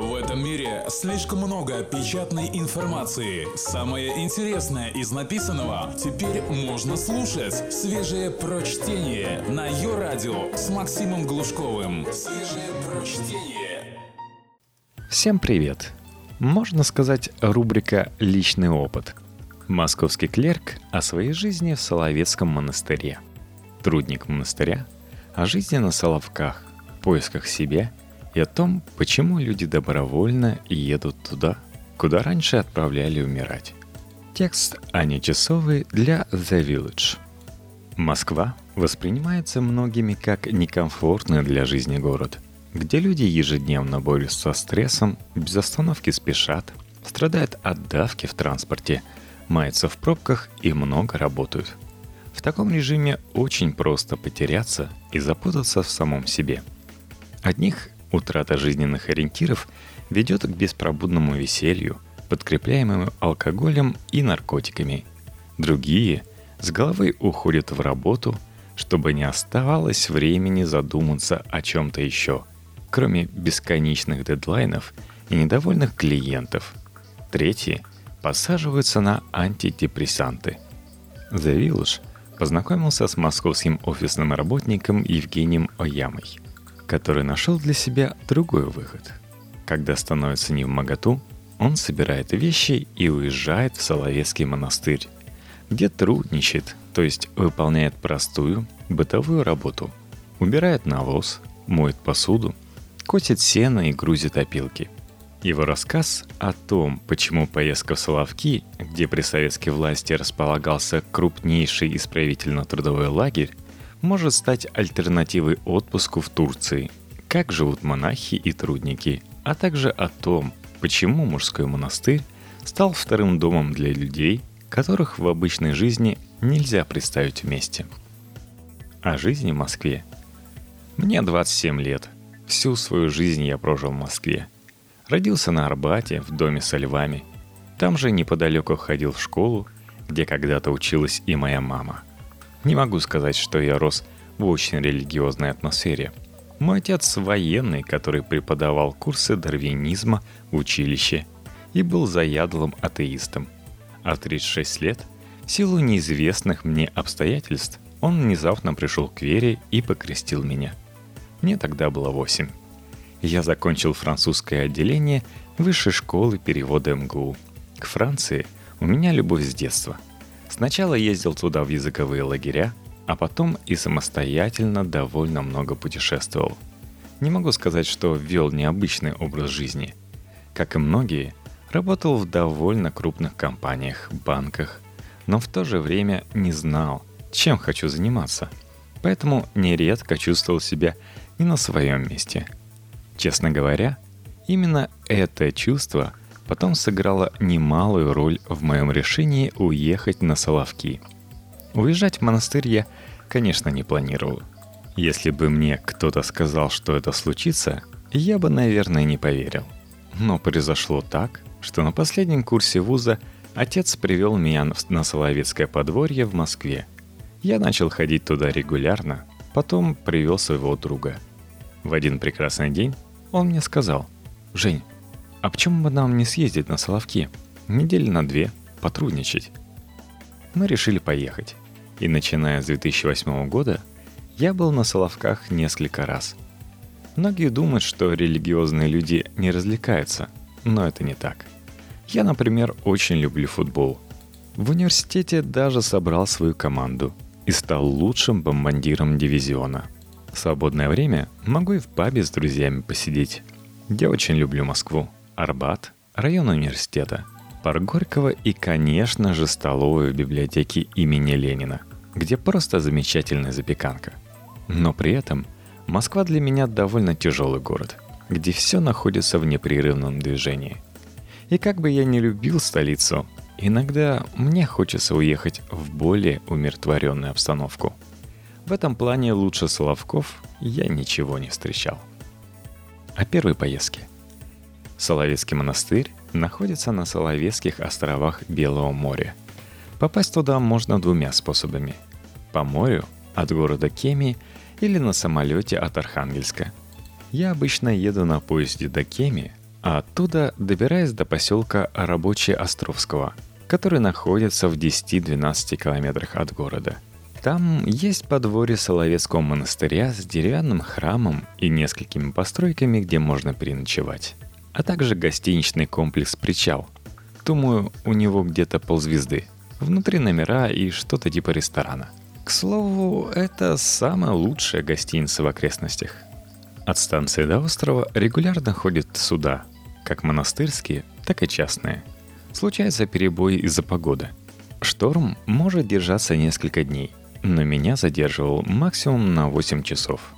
В этом мире слишком много печатной информации. Самое интересное из написанного теперь можно слушать. Свежее прочтение на ее радио с Максимом Глушковым. Свежее прочтение. Всем привет! Можно сказать, рубрика «Личный опыт». Московский клерк о своей жизни в Соловецком монастыре. Трудник монастыря о жизни на Соловках, поисках себя и о том, почему люди добровольно едут туда, куда раньше отправляли умирать. Текст Ани Часовой для The Village. Москва воспринимается многими как некомфортный для жизни город, где люди ежедневно борются со стрессом, без остановки спешат, страдают от давки в транспорте, маятся в пробках и много работают. В таком режиме очень просто потеряться и запутаться в самом себе. Одних Утрата жизненных ориентиров ведет к беспробудному веселью, подкрепляемому алкоголем и наркотиками. Другие с головой уходят в работу, чтобы не оставалось времени задуматься о чем-то еще, кроме бесконечных дедлайнов и недовольных клиентов. Третьи посаживаются на антидепрессанты. The Village познакомился с московским офисным работником Евгением Оямой – который нашел для себя другой выход. Когда становится не в моготу, он собирает вещи и уезжает в Соловецкий монастырь, где трудничает, то есть выполняет простую бытовую работу. Убирает навоз, моет посуду, косит сено и грузит опилки. Его рассказ о том, почему поездка в Соловки, где при советской власти располагался крупнейший исправительно-трудовой лагерь, может стать альтернативой отпуску в Турции, как живут монахи и трудники, а также о том, почему мужской монастырь стал вторым домом для людей, которых в обычной жизни нельзя представить вместе. О жизни в Москве. Мне 27 лет. Всю свою жизнь я прожил в Москве. Родился на Арбате, в доме со львами. Там же неподалеку ходил в школу, где когда-то училась и моя мама – не могу сказать, что я рос в очень религиозной атмосфере. Мой отец военный, который преподавал курсы дарвинизма в училище и был заядлым атеистом. А в 36 лет, в силу неизвестных мне обстоятельств, он внезапно пришел к вере и покрестил меня. Мне тогда было 8. Я закончил французское отделение высшей школы перевода МГУ. К Франции у меня любовь с детства – Сначала ездил туда в языковые лагеря, а потом и самостоятельно довольно много путешествовал. Не могу сказать, что вел необычный образ жизни. Как и многие, работал в довольно крупных компаниях, банках, но в то же время не знал, чем хочу заниматься. Поэтому нередко чувствовал себя не на своем месте. Честно говоря, именно это чувство потом сыграла немалую роль в моем решении уехать на Соловки. Уезжать в монастырь я, конечно, не планировал. Если бы мне кто-то сказал, что это случится, я бы, наверное, не поверил. Но произошло так, что на последнем курсе вуза отец привел меня на Соловецкое подворье в Москве. Я начал ходить туда регулярно, потом привел своего друга. В один прекрасный день он мне сказал, «Жень, а почему бы нам не съездить на Соловки? Недели на две, потрудничать. Мы решили поехать. И начиная с 2008 года, я был на Соловках несколько раз. Многие думают, что религиозные люди не развлекаются, но это не так. Я, например, очень люблю футбол. В университете даже собрал свою команду и стал лучшим бомбандиром дивизиона. В свободное время могу и в пабе с друзьями посидеть. Я очень люблю Москву. Арбат, район университета, парк Горького и, конечно же, столовую библиотеки имени Ленина, где просто замечательная запеканка. Но при этом Москва для меня довольно тяжелый город, где все находится в непрерывном движении. И как бы я не любил столицу, иногда мне хочется уехать в более умиротворенную обстановку. В этом плане лучше Соловков я ничего не встречал. О первой поездке. Соловецкий монастырь находится на Соловецких островах Белого моря. Попасть туда можно двумя способами. По морю от города Кеми или на самолете от Архангельска. Я обычно еду на поезде до Кеми, а оттуда добираясь до поселка Рабочий Островского, который находится в 10-12 километрах от города. Там есть подворье Соловецкого монастыря с деревянным храмом и несколькими постройками, где можно переночевать, а также гостиничный комплекс «Причал». Думаю, у него где-то ползвезды. Внутри номера и что-то типа ресторана. К слову, это самая лучшая гостиница в окрестностях. От станции до острова регулярно ходят суда, как монастырские, так и частные. Случается перебои из-за погоды. Шторм может держаться несколько дней, но меня задерживал максимум на 8 часов.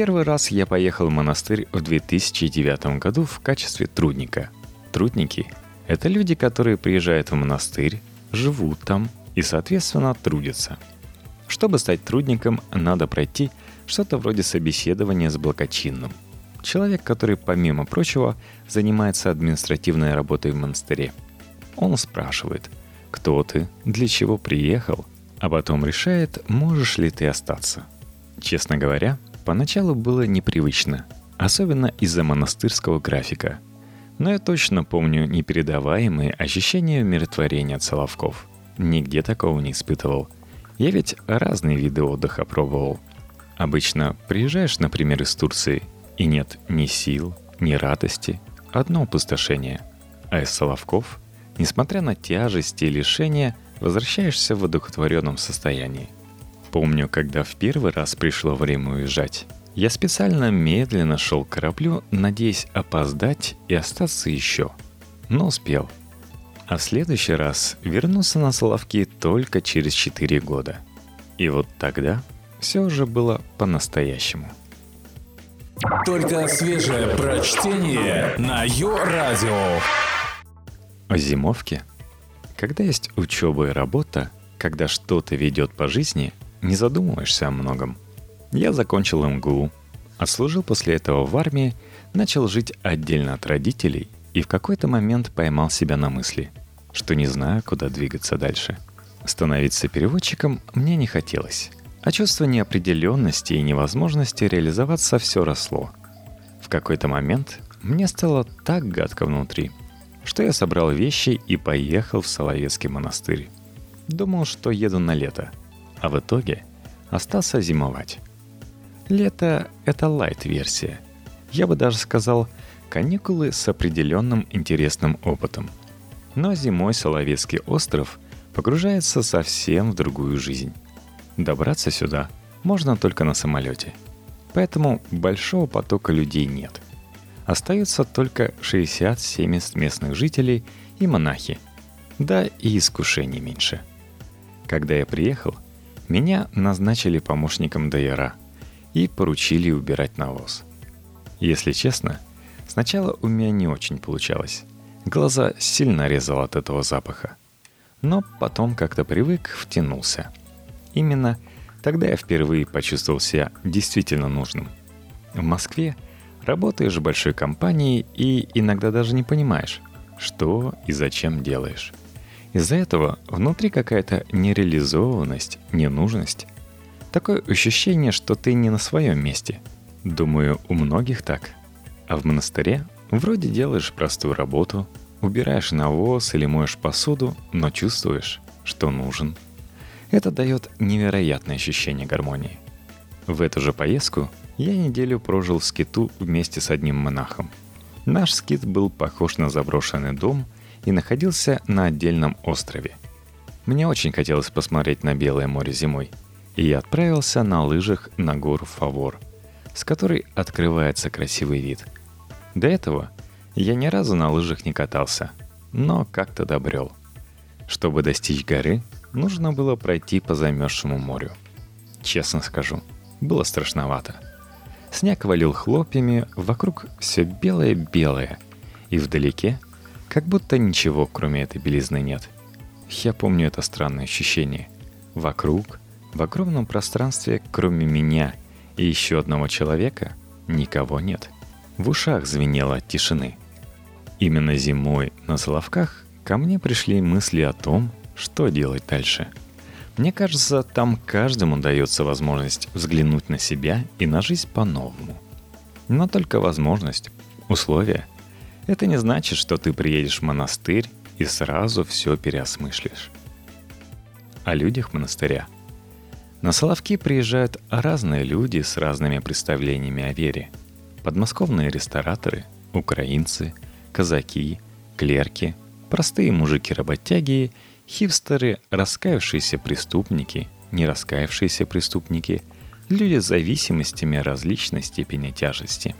Первый раз я поехал в монастырь в 2009 году в качестве трудника. Трудники – это люди, которые приезжают в монастырь, живут там и, соответственно, трудятся. Чтобы стать трудником, надо пройти что-то вроде собеседования с благочинным – Человек, который, помимо прочего, занимается административной работой в монастыре. Он спрашивает, кто ты, для чего приехал, а потом решает, можешь ли ты остаться. Честно говоря, поначалу было непривычно, особенно из-за монастырского графика. Но я точно помню непередаваемые ощущения умиротворения от Соловков. Нигде такого не испытывал. Я ведь разные виды отдыха пробовал. Обычно приезжаешь, например, из Турции – и нет ни сил, ни радости, одно опустошение. А из Соловков, несмотря на тяжесть и лишения, возвращаешься в одухотворенном состоянии. Помню, когда в первый раз пришло время уезжать, я специально медленно шел к кораблю, надеясь опоздать и остаться еще. Но успел. А в следующий раз вернулся на Соловки только через 4 года. И вот тогда все уже было по-настоящему. Только свежее прочтение на Йо-Радио. О зимовке? Когда есть учеба и работа, когда что-то ведет по жизни, не задумываешься о многом. Я закончил МГУ, отслужил после этого в армии, начал жить отдельно от родителей и в какой-то момент поймал себя на мысли, что не знаю, куда двигаться дальше. Становиться переводчиком мне не хотелось а чувство неопределенности и невозможности реализоваться все росло. В какой-то момент мне стало так гадко внутри, что я собрал вещи и поехал в Соловецкий монастырь. Думал, что еду на лето, а в итоге остался зимовать. Лето — это лайт-версия. Я бы даже сказал, каникулы с определенным интересным опытом. Но зимой Соловецкий остров погружается совсем в другую жизнь. Добраться сюда можно только на самолете. Поэтому большого потока людей нет. Остается только 60-70 местных жителей и монахи. Да и искушений меньше. Когда я приехал, меня назначили помощником Дайера и поручили убирать навоз. Если честно, сначала у меня не очень получалось. Глаза сильно резал от этого запаха. Но потом как-то привык, втянулся – Именно тогда я впервые почувствовал себя действительно нужным. В Москве работаешь в большой компании и иногда даже не понимаешь, что и зачем делаешь. Из-за этого внутри какая-то нереализованность, ненужность. Такое ощущение, что ты не на своем месте. Думаю, у многих так. А в монастыре вроде делаешь простую работу, убираешь навоз или моешь посуду, но чувствуешь, что нужен – это дает невероятное ощущение гармонии. В эту же поездку я неделю прожил в скиту вместе с одним монахом. Наш скит был похож на заброшенный дом и находился на отдельном острове. Мне очень хотелось посмотреть на Белое море зимой, и я отправился на лыжах на гору Фавор, с которой открывается красивый вид. До этого я ни разу на лыжах не катался, но как-то добрел. Чтобы достичь горы, нужно было пройти по замерзшему морю. Честно скажу, было страшновато. Снег валил хлопьями, вокруг все белое-белое, и вдалеке как будто ничего, кроме этой белизны, нет. Я помню это странное ощущение. Вокруг, в огромном пространстве, кроме меня и еще одного человека, никого нет. В ушах звенело от тишины. Именно зимой на Соловках ко мне пришли мысли о том, что делать дальше? Мне кажется, там каждому дается возможность взглянуть на себя и на жизнь по-новому. Но только возможность, условия — Это не значит, что ты приедешь в монастырь и сразу все переосмыслишь. О людях монастыря. На Соловки приезжают разные люди с разными представлениями о вере. Подмосковные рестораторы, украинцы, казаки, клерки, простые мужики-работяги, хипстеры, раскаявшиеся преступники, не раскаявшиеся преступники, люди с зависимостями различной степени тяжести.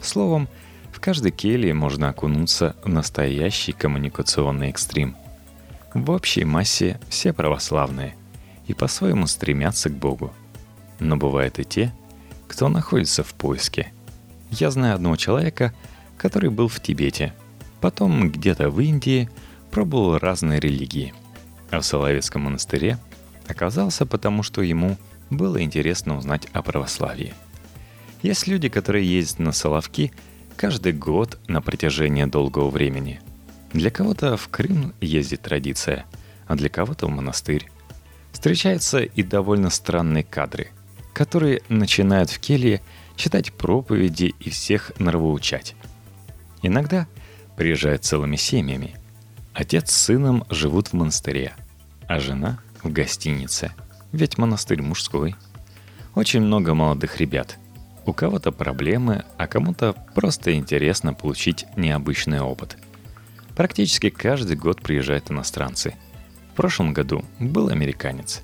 Словом, в каждой келье можно окунуться в настоящий коммуникационный экстрим. В общей массе все православные и по-своему стремятся к Богу. Но бывают и те, кто находится в поиске. Я знаю одного человека, который был в Тибете, потом где-то в Индии пробовал разные религии, а в Соловецком монастыре оказался потому, что ему было интересно узнать о православии. Есть люди, которые ездят на Соловки – каждый год на протяжении долгого времени. Для кого-то в Крым ездит традиция, а для кого-то в монастырь. Встречаются и довольно странные кадры, которые начинают в келье читать проповеди и всех нравоучать. Иногда приезжают целыми семьями. Отец с сыном живут в монастыре, а жена в гостинице, ведь монастырь мужской. Очень много молодых ребят – у кого-то проблемы, а кому-то просто интересно получить необычный опыт. Практически каждый год приезжают иностранцы. В прошлом году был американец.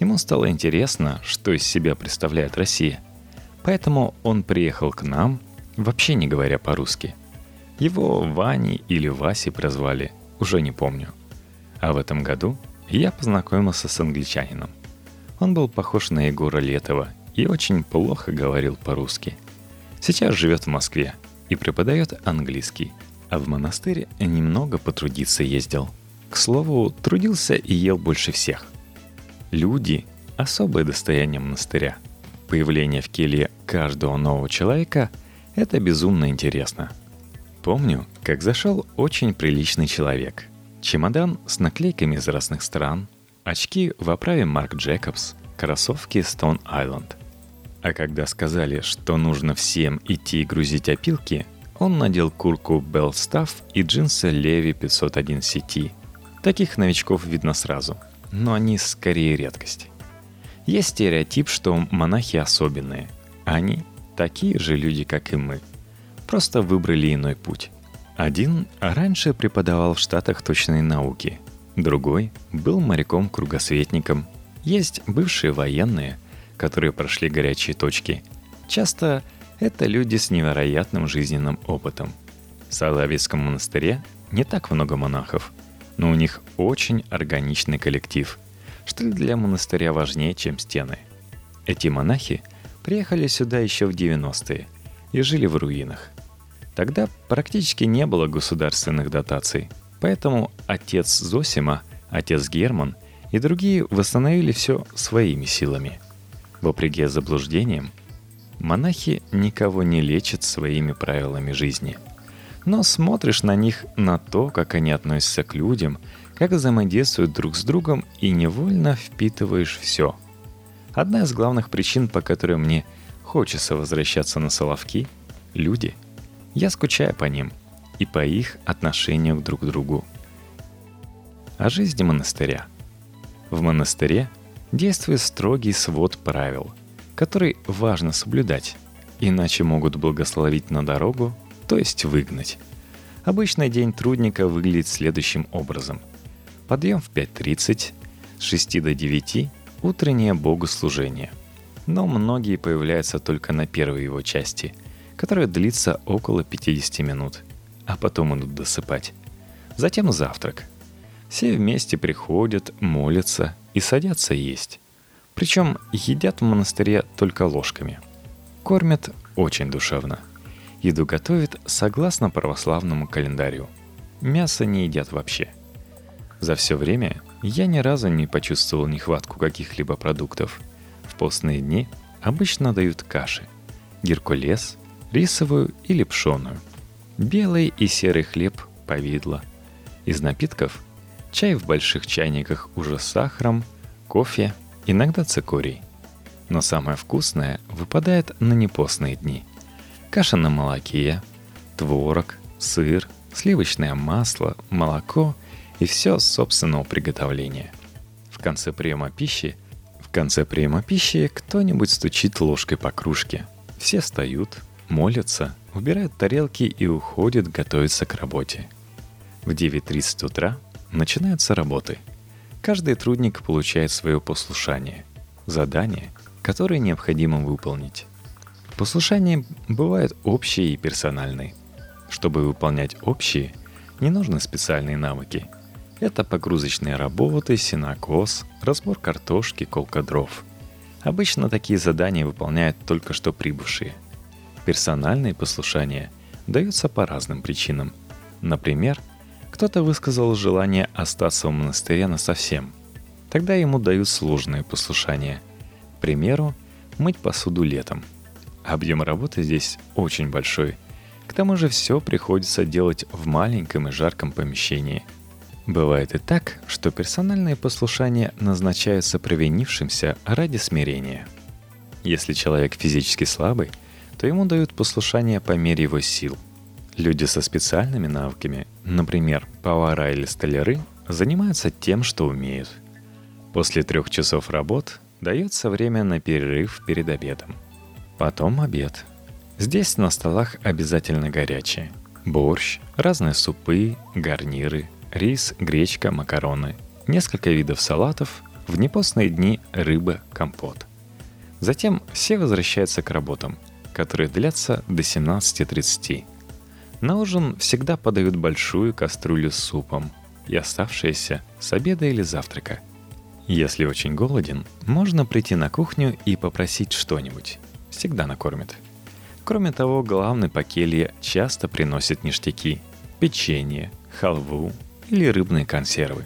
Ему стало интересно, что из себя представляет Россия. Поэтому он приехал к нам, вообще не говоря по-русски. Его Вани или Васи прозвали, уже не помню. А в этом году я познакомился с англичанином. Он был похож на Егора Летова и очень плохо говорил по-русски. Сейчас живет в Москве и преподает английский, а в монастырь немного потрудиться ездил. К слову, трудился и ел больше всех. Люди – особое достояние монастыря. Появление в келье каждого нового человека – это безумно интересно. Помню, как зашел очень приличный человек. Чемодан с наклейками из разных стран, очки в оправе Марк Джекобс, кроссовки Stone Island – а когда сказали, что нужно всем идти грузить опилки, он надел куртку Bell Staff и джинсы Levi 501 CT. Таких новичков видно сразу, но они скорее редкость. Есть стереотип, что монахи особенные. Они такие же люди, как и мы. Просто выбрали иной путь. Один раньше преподавал в Штатах точной науки, другой был моряком-кругосветником. Есть бывшие военные – которые прошли горячие точки. Часто это люди с невероятным жизненным опытом. В Соловецком монастыре не так много монахов, но у них очень органичный коллектив, что для монастыря важнее, чем стены. Эти монахи приехали сюда еще в 90-е и жили в руинах. Тогда практически не было государственных дотаций, поэтому отец Зосима, отец Герман и другие восстановили все своими силами – Вопреки заблуждениям, монахи никого не лечат своими правилами жизни. Но смотришь на них, на то, как они относятся к людям, как взаимодействуют друг с другом и невольно впитываешь все. Одна из главных причин, по которой мне хочется возвращаться на Соловки – люди. Я скучаю по ним и по их отношению друг к другу. О жизни монастыря. В монастыре – действует строгий свод правил, который важно соблюдать, иначе могут благословить на дорогу, то есть выгнать. Обычный день трудника выглядит следующим образом. Подъем в 5.30, с 6 до 9 – утреннее богослужение. Но многие появляются только на первой его части, которая длится около 50 минут, а потом идут досыпать. Затем завтрак. Все вместе приходят, молятся, и садятся есть. Причем едят в монастыре только ложками. Кормят очень душевно. Еду готовят согласно православному календарю. Мясо не едят вообще. За все время я ни разу не почувствовал нехватку каких-либо продуктов. В постные дни обычно дают каши. Геркулес, рисовую или пшеную. Белый и серый хлеб, повидло. Из напитков чай в больших чайниках уже с сахаром, кофе, иногда цикорий. Но самое вкусное выпадает на непостные дни. Каша на молоке, творог, сыр, сливочное масло, молоко и все собственного приготовления. В конце приема пищи в конце приема пищи кто-нибудь стучит ложкой по кружке. Все встают, молятся, убирают тарелки и уходят готовиться к работе. В 9.30 утра начинаются работы. Каждый трудник получает свое послушание, задание, которое необходимо выполнить. Послушания бывают общие и персональные. Чтобы выполнять общие, не нужны специальные навыки. Это погрузочные работы, сенокос, разбор картошки, колка дров. Обычно такие задания выполняют только что прибывшие. Персональные послушания даются по разным причинам. Например, кто-то высказал желание остаться в монастыре на совсем. Тогда ему дают сложные послушания. К примеру, мыть посуду летом – Объем работы здесь очень большой. К тому же все приходится делать в маленьком и жарком помещении. Бывает и так, что персональные послушания назначаются провинившимся ради смирения. Если человек физически слабый, то ему дают послушание по мере его сил. Люди со специальными навыками, например, повара или столяры, занимаются тем, что умеют. После трех часов работ дается время на перерыв перед обедом – Потом обед. Здесь на столах обязательно горячее. Борщ, разные супы, гарниры, рис, гречка, макароны, несколько видов салатов, в непостные дни рыба, компот. Затем все возвращаются к работам, которые длятся до 17.30. На ужин всегда подают большую кастрюлю с супом и оставшиеся с обеда или завтрака. Если очень голоден, можно прийти на кухню и попросить что-нибудь всегда накормит. Кроме того, главный по келье часто приносит ништяки, печенье, халву или рыбные консервы.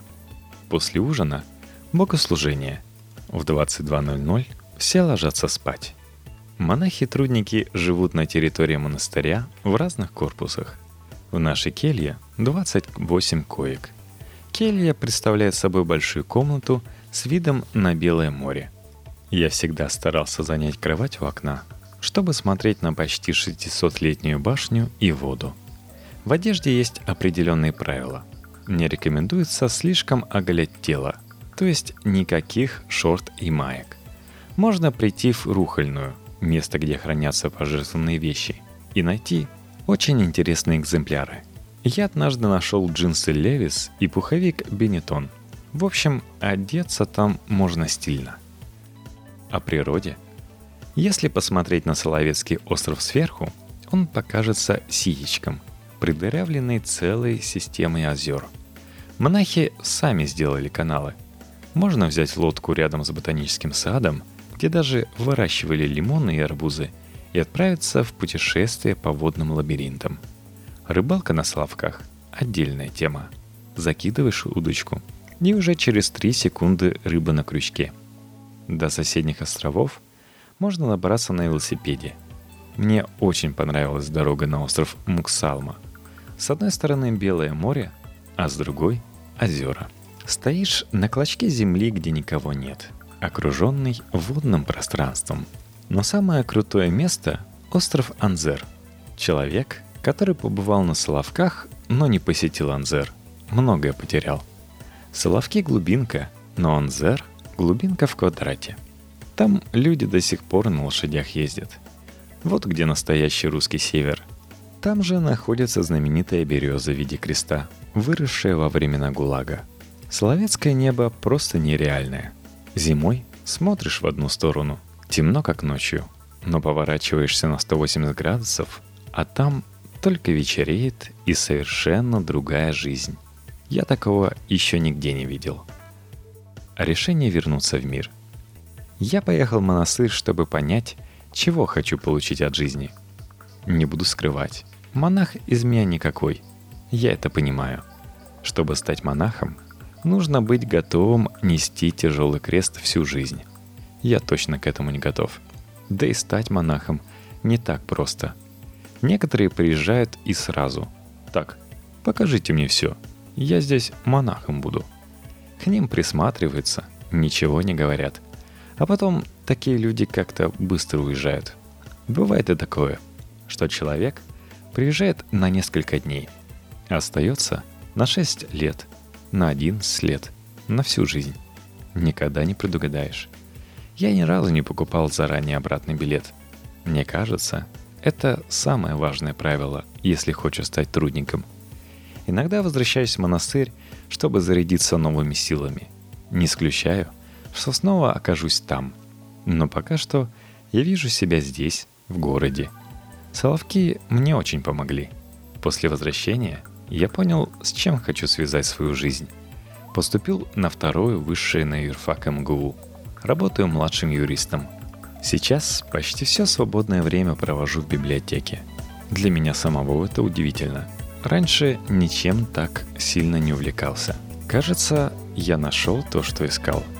После ужина – богослужение. В 22.00 все ложатся спать. Монахи-трудники живут на территории монастыря в разных корпусах. В нашей келье 28 коек. Келья представляет собой большую комнату с видом на Белое море – я всегда старался занять кровать у окна, чтобы смотреть на почти 600-летнюю башню и воду. В одежде есть определенные правила. Не рекомендуется слишком оголять тело, то есть никаких шорт и маек. Можно прийти в Рухальную, место, где хранятся пожертвованные вещи, и найти очень интересные экземпляры. Я однажды нашел джинсы Левис и пуховик Бенетон. В общем, одеться там можно стильно – о природе. Если посмотреть на Соловецкий остров сверху, он покажется сиечком, придырявленный целой системой озер. Монахи сами сделали каналы. Можно взять лодку рядом с ботаническим садом, где даже выращивали лимоны и арбузы, и отправиться в путешествие по водным лабиринтам. Рыбалка на Славках – отдельная тема. Закидываешь удочку, и уже через 3 секунды рыба на крючке – до соседних островов можно добраться на велосипеде. Мне очень понравилась дорога на остров Муксалма. С одной стороны Белое море, а с другой — озера. Стоишь на клочке земли, где никого нет, окруженный водным пространством. Но самое крутое место — остров Анзер. Человек, который побывал на Соловках, но не посетил Анзер, многое потерял. Соловки — глубинка, но Анзер — Глубинка в квадрате. Там люди до сих пор на лошадях ездят. Вот где настоящий русский север. Там же находится знаменитая береза в виде креста, выросшая во времена ГУЛАГа. Соловецкое небо просто нереальное. Зимой смотришь в одну сторону, темно как ночью, но поворачиваешься на 180 градусов, а там только вечереет и совершенно другая жизнь. Я такого еще нигде не видел решение вернуться в мир. Я поехал в монастырь, чтобы понять, чего хочу получить от жизни. Не буду скрывать, монах из меня никакой. Я это понимаю. Чтобы стать монахом, нужно быть готовым нести тяжелый крест всю жизнь. Я точно к этому не готов. Да и стать монахом не так просто. Некоторые приезжают и сразу. Так, покажите мне все. Я здесь монахом буду. К ним присматриваются, ничего не говорят. А потом такие люди как-то быстро уезжают. Бывает и такое, что человек приезжает на несколько дней. Остается на 6 лет, на 11 лет, на всю жизнь. Никогда не предугадаешь. Я ни разу не покупал заранее обратный билет. Мне кажется, это самое важное правило, если хочешь стать трудником. Иногда возвращаюсь в монастырь, чтобы зарядиться новыми силами. Не исключаю, что снова окажусь там. Но пока что я вижу себя здесь, в городе. Соловки мне очень помогли. После возвращения я понял, с чем хочу связать свою жизнь. Поступил на второе высшее на юрфак МГУ. Работаю младшим юристом. Сейчас почти все свободное время провожу в библиотеке. Для меня самого это удивительно. Раньше ничем так сильно не увлекался. Кажется, я нашел то, что искал –